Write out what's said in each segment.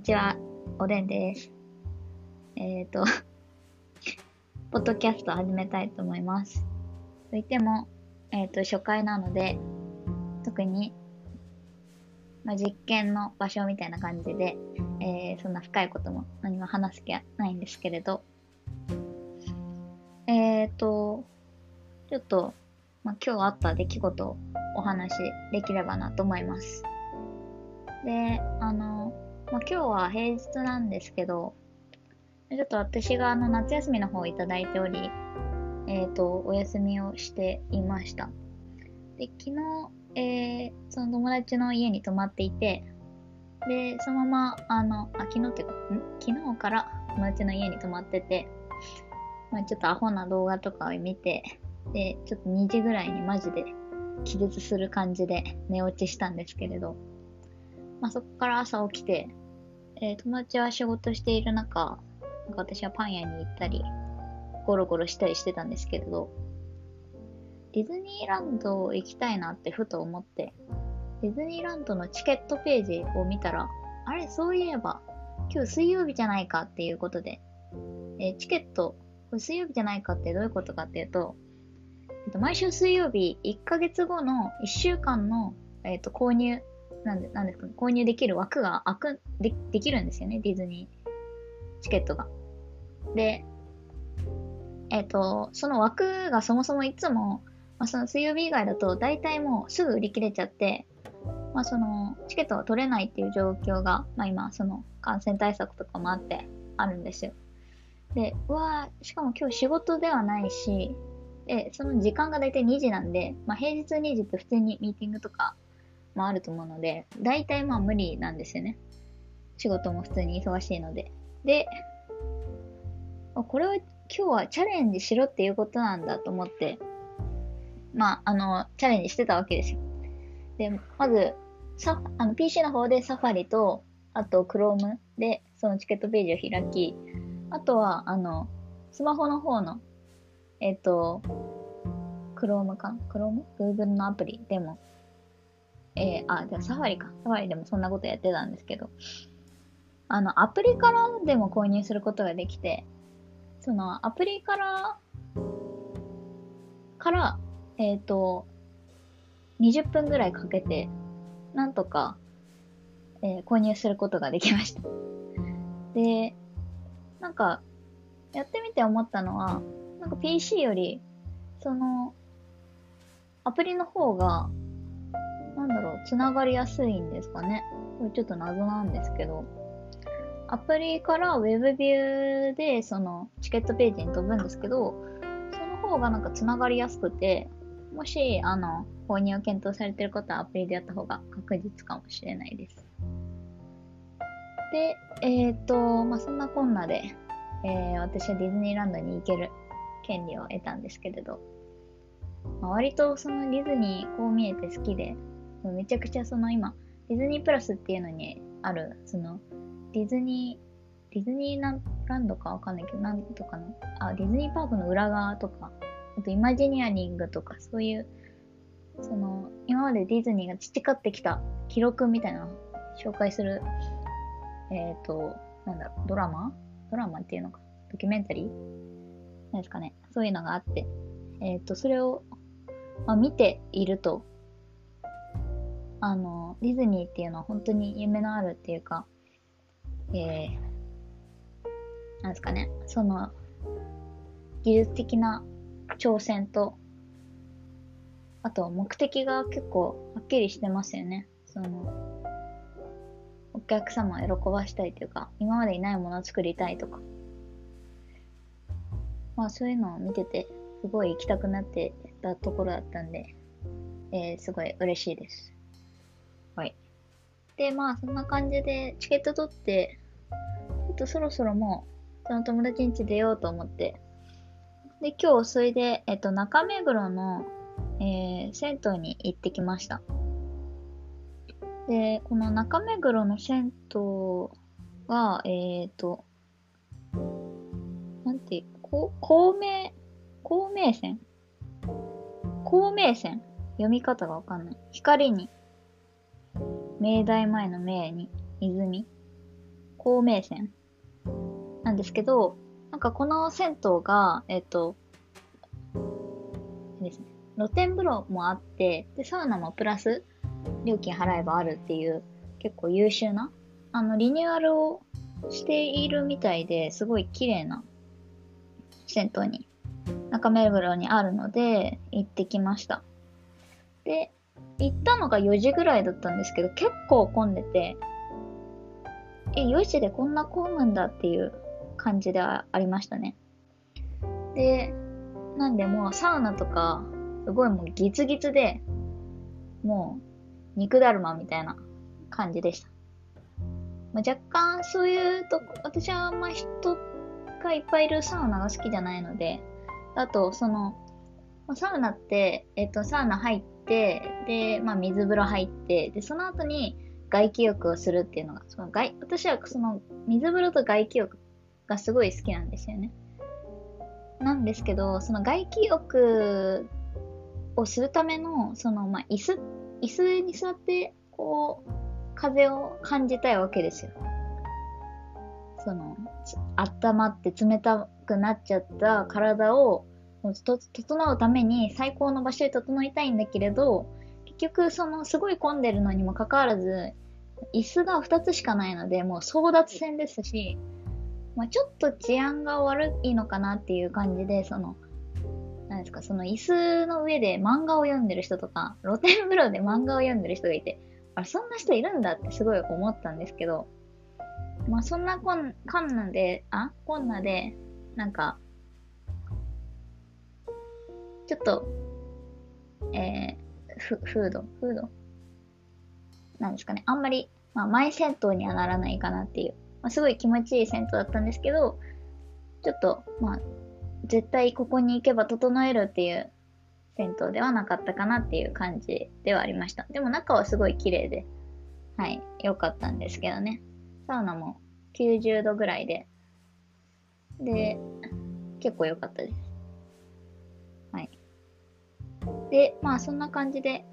にちは、おでんです。えっ、ー、と、ポッドキャスト始めたいと思います。といっても、えっ、ー、と、初回なので、特に、ま、実験の場所みたいな感じで、えー、そんな深いことも何も話す気はないんですけれど、えっ、ー、と、ちょっと、ま、今日あった出来事をお話しできればなと思います。で、あの、まあ、今日は平日なんですけど、ちょっと私があの夏休みの方をいただいており、えっ、ー、と、お休みをしていました。で、昨日、えー、その友達の家に泊まっていて、で、そのまま、あの、あ、昨日っていうか、ん？昨日から友達の家に泊まってて、まあ、ちょっとアホな動画とかを見て、で、ちょっと2時ぐらいにマジで気絶する感じで寝落ちしたんですけれど、まあ、そこから朝起きて、え、友達は仕事している中、なんか私はパン屋に行ったり、ゴロゴロしたりしてたんですけれど、ディズニーランド行きたいなってふと思って、ディズニーランドのチケットページを見たら、あれ、そういえば、今日水曜日じゃないかっていうことで、え、チケット、これ水曜日じゃないかってどういうことかっていうと、えっと、毎週水曜日、1ヶ月後の1週間の、えっと、購入、なんで、なんですか、購入できる枠が開く、で、できるんですよね、ディズニーチケットが。で、えっ、ー、と、その枠がそもそもいつも、まあ、その水曜日以外だと大体もうすぐ売り切れちゃって、まあ、そのチケットが取れないっていう状況が、まあ、今その感染対策とかもあってあるんですよ。で、うわしかも今日仕事ではないし、で、その時間が大体2時なんで、まあ、平日2時って普通にミーティングとかもあると思うので、大体まあ無理なんですよね。仕事も普通に忙しいので。で、これを今日はチャレンジしろっていうことなんだと思って、まあ、あの、チャレンジしてたわけですよ。で、まず、さあの PC の方でサファリと、あと Chrome でそのチケットページを開き、あとは、あの、スマホの方の、えっ、と、Chrome か ?Chrome?Google のアプリでも、えー、あ、じゃあサファリか。サファリでもそんなことやってたんですけど、あの、アプリからでも購入することができて、そのアプリから、から、えっ、ー、と、20分ぐらいかけて、なんとか、えー、購入することができました。で、なんか、やってみて思ったのは、なんか PC より、その、アプリの方が、つながりやすいんですかね。これちょっと謎なんですけど。アプリから Web ビューでそのチケットページに飛ぶんですけど、その方がなんか繋がりやすくて、もし、あの、購入を検討されている方はアプリでやった方が確実かもしれないです。で、えっ、ー、と、まあ、そんなこんなで、えー、私はディズニーランドに行ける権利を得たんですけれど、まあ、割とそのディズニーこう見えて好きで、めちゃくちゃその今、ディズニープラスっていうのにある、そのディズニー、ディズニーランドかわかんないけど、なんとかの、あ、ディズニーパークの裏側とか、あとイマジニアリングとか、そういう、その、今までディズニーが培ってきた記録みたいな紹介する、えっ、ー、と、なんだろう、ドラマ？ドラマっていうのか、ドキュメンタリー？なんですかね？そういうのがあって、えっ、ー、と、それを、まあ、見ていると、あの、ディズニーっていうのは本当に夢のあるっていうか、えー、なんですかね、その、技術的な挑戦と、あと目的が結構はっきりしてますよね。その、お客様を喜ばしたいというか、今までにないものを作りたいとか。まあそういうのを見てて、すごい行きたくなってたところだったんで、えー、すごい嬉しいです。はい。で、まあそんな感じでチケット取って、ちょっとそろそろもう、その友達ん家出ようと思って。で、今日、それで、えっと、中目黒の、えー、銭湯に行ってきました。で、この中目黒の銭湯は、えっ、ー、と、なんていう、こ孔明、孔明線？孔明線？読み方がわかんない。光に明大前の明に泉、孔明線？なんですけど、なんかこの銭湯が、えっと、ですね、露天風呂もあって、で、サウナもプラス料金払えばあるっていう結構優秀な、あの、リニューアルをしているみたいですごい綺麗な銭湯に、中目黒にあるので行ってきました。で、行ったのが4時ぐらいだったんですけど、結構混んでて、え、4時でこんな混むんだっていう感じではありましたね。で、なんでもうサウナとか、すごいもうギツギツで、もう肉だるまみたいな感じでした。まあ、若干そういうとこ、私はあんま人がいっぱいいるサウナが好きじゃないので、あと、その、サウナって、えっと、サウナ入って、で、まあ、水風呂入って、で、その後に外気浴をするっていうのが、その外、私はその水風呂と外気浴がすごい好きなんですよね。なんですけど、その外気浴をするための、その、まあ、椅子、椅子に座って、こう、風を感じたいわけですよ。その、温まって冷たくなっちゃった体を整うために最高の場所で整いたいんだけれど、結局そのすごい混んでるのにもかかわらず、椅子が2つしかないので、もう争奪戦ですし、まあ、ちょっと治安が悪いのかなっていう感じで、その、なんですか、その椅子の上で漫画を読んでる人とか、露天風呂で漫画を読んでる人がいて、あ、そんな人いるんだってすごい思ったんですけど、まあそんなこん、こんなで、あこんなで、なんか、ちょっと、えー、フード、フード？なんですかね。あんまり、まあ前銭湯にはならないかなっていう。まあすごい気持ちいい銭湯だったんですけど、ちょっと、まあ、絶対ここに行けば整えるっていう銭湯ではなかったかなっていう感じではありました。でも中はすごい綺麗で、はい、良かったんですけどね。サウナも90度ぐらいで、で、結構良かったです。で、まあそんな感じで、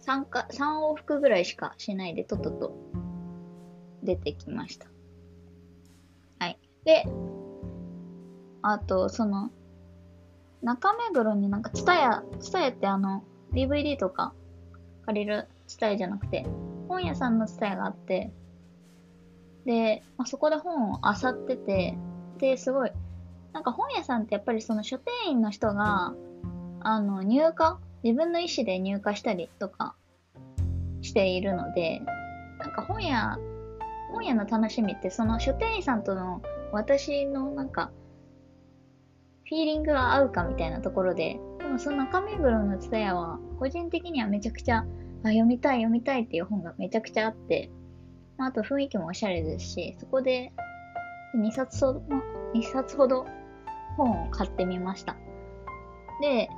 3か、3往復ぐらいしかしないで、とっとと出てきました。はい。で、あと、その、中目黒になんか、ツタヤ、ツタヤってあの、DVD とか借りるツタヤじゃなくて、本屋さんのツタヤがあって、で、まあ、そこで本を漁ってて、で、すごい、なんか本屋さんってやっぱりその書店員の人が、あの、入荷？自分の意思で入荷したりとかしているので、なんか本屋、本屋の楽しみってその書店員さんとの私のなんかフィーリングが合うかみたいなところで、でもその中目黒のツタヤは、個人的にはめちゃくちゃ、あ、読みたい読みたいっていう本がめちゃくちゃあって、まあ、あと雰囲気もおしゃれですし、そこで2冊ほど、2冊ほど本を買ってみました。で、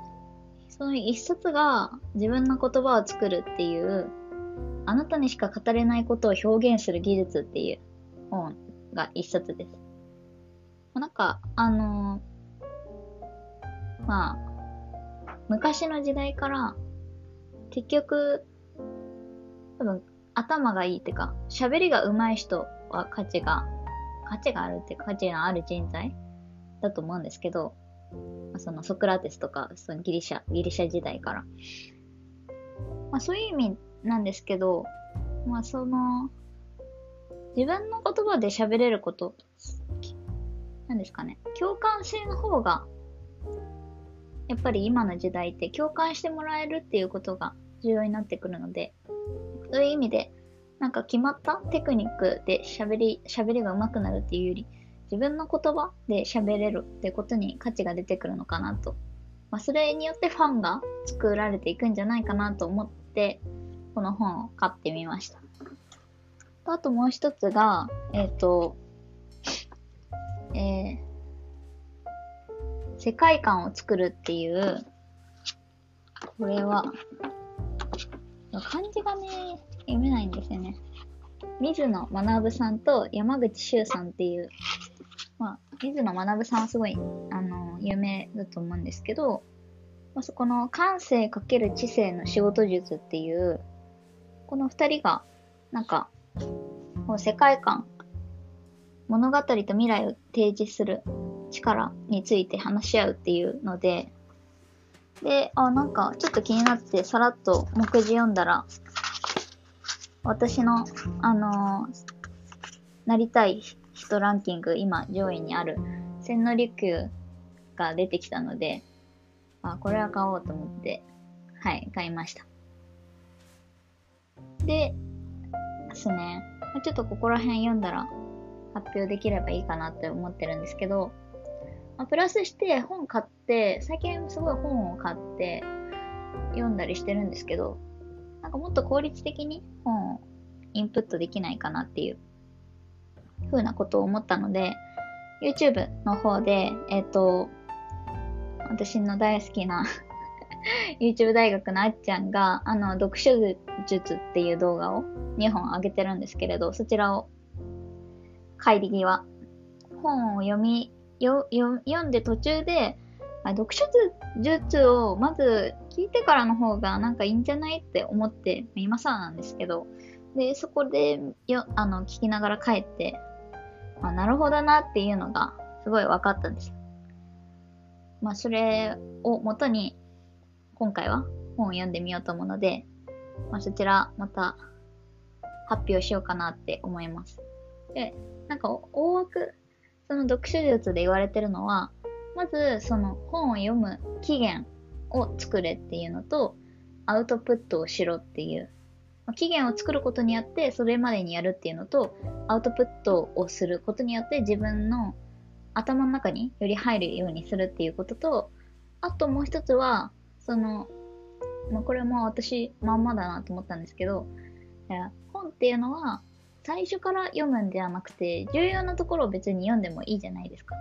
その1冊が自分の言葉を作るっていう、あなたにしか語れないことを表現する技術っていう本が1冊です。なんか、あのーまあ、昔の時代から、結局、多分、頭がいいっていうか、喋りが上手い人は価値が、価値があるっていうか、価値がある人材だと思うんですけど、そのソクラテスとか、そのギリシャ、ギリシャ時代から。まあそういう意味なんですけど、まあその、自分の言葉で喋れること、なんですかね、共感性の方がやっぱり今の時代って共感してもらえるっていうことが重要になってくるので、そういう意味で、なんか決まったテクニックで喋り、喋りが上手くなるっていうより、自分の言葉で喋れるってことに価値が出てくるのかなと。まあ、それによってファンが作られていくんじゃないかなと思って、この本を買ってみました。あともう一つが、えっ、ー、と、えー、世界観を作るっていう、これは、漢字がね、読めないんですよね。水野学さんと山口周さんっていう、水野学さんはすごい、あの、有名だと思うんですけど、まあ、そこの感性かける知性の仕事術っていう、この二人がなんか、こう世界観、物語と未来を提示する力について話し合うっていうので、で、あ、なんかちょっと気になってさらっと目次読んだら、私の、あのー、なりたい人ランキング、今上位にある、千利休が出てきたので、あ、これは買おうと思って、はい、買いました。で、ですね、ちょっとここら辺読んだら発表できればいいかなって思ってるんですけど、まあ、プラスして本買って、最近すごい本を買って読んだりしてるんですけど、なんかもっと効率的に本をインプットできないかなっていうふうなことを思ったので、YouTube の方で、えっ、ー、と、私の大好きな YouTube 大学のあっちゃんが、あの、読書術っていう動画を2本上げてるんですけれど、そちらを帰り際、本を読み、よ読んで途中で、読書術をまず聞いてからの方がなんかいいんじゃないって思って、今更なんですけど、で、そこでよ、あの、聞きながら帰って、あ、なるほどなっていうのがすごい分かったんです。まあ、それを元に、今回は本を読んでみようと思うので、まあ、そちらまた発表しようかなって思います。で、なんか大枠、その読書術で言われてるのは、まずその本を読む期限を作れっていうのと、アウトプットをしろっていう。ま期限を作ることによってそれまでにやるっていうのと、アウトプットをすることによって自分の頭の中により入るようにするっていうことと、あともう一つは、その、まあ、これも私まんまだなと思ったんですけど、本っていうのは最初から読むんではなくて、重要なところを別に読んでもいいじゃないですか。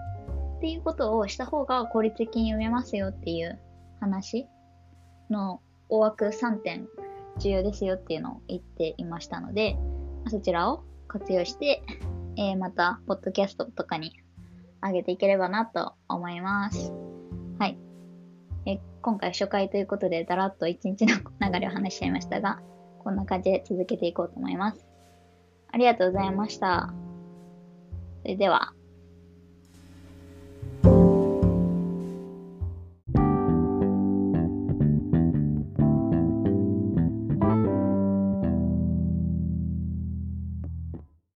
っていうことをした方が効率的に読めますよっていう話の大枠3点重要ですよっていうのを言っていましたので、そちらを活用して、えー、また、ポッドキャストとかに上げていければなと思います。はい。え今回初回ということで、だらっと一日の流れを話しちゃいましたが、こんな感じで続けていこうと思います。ありがとうございました。それでは。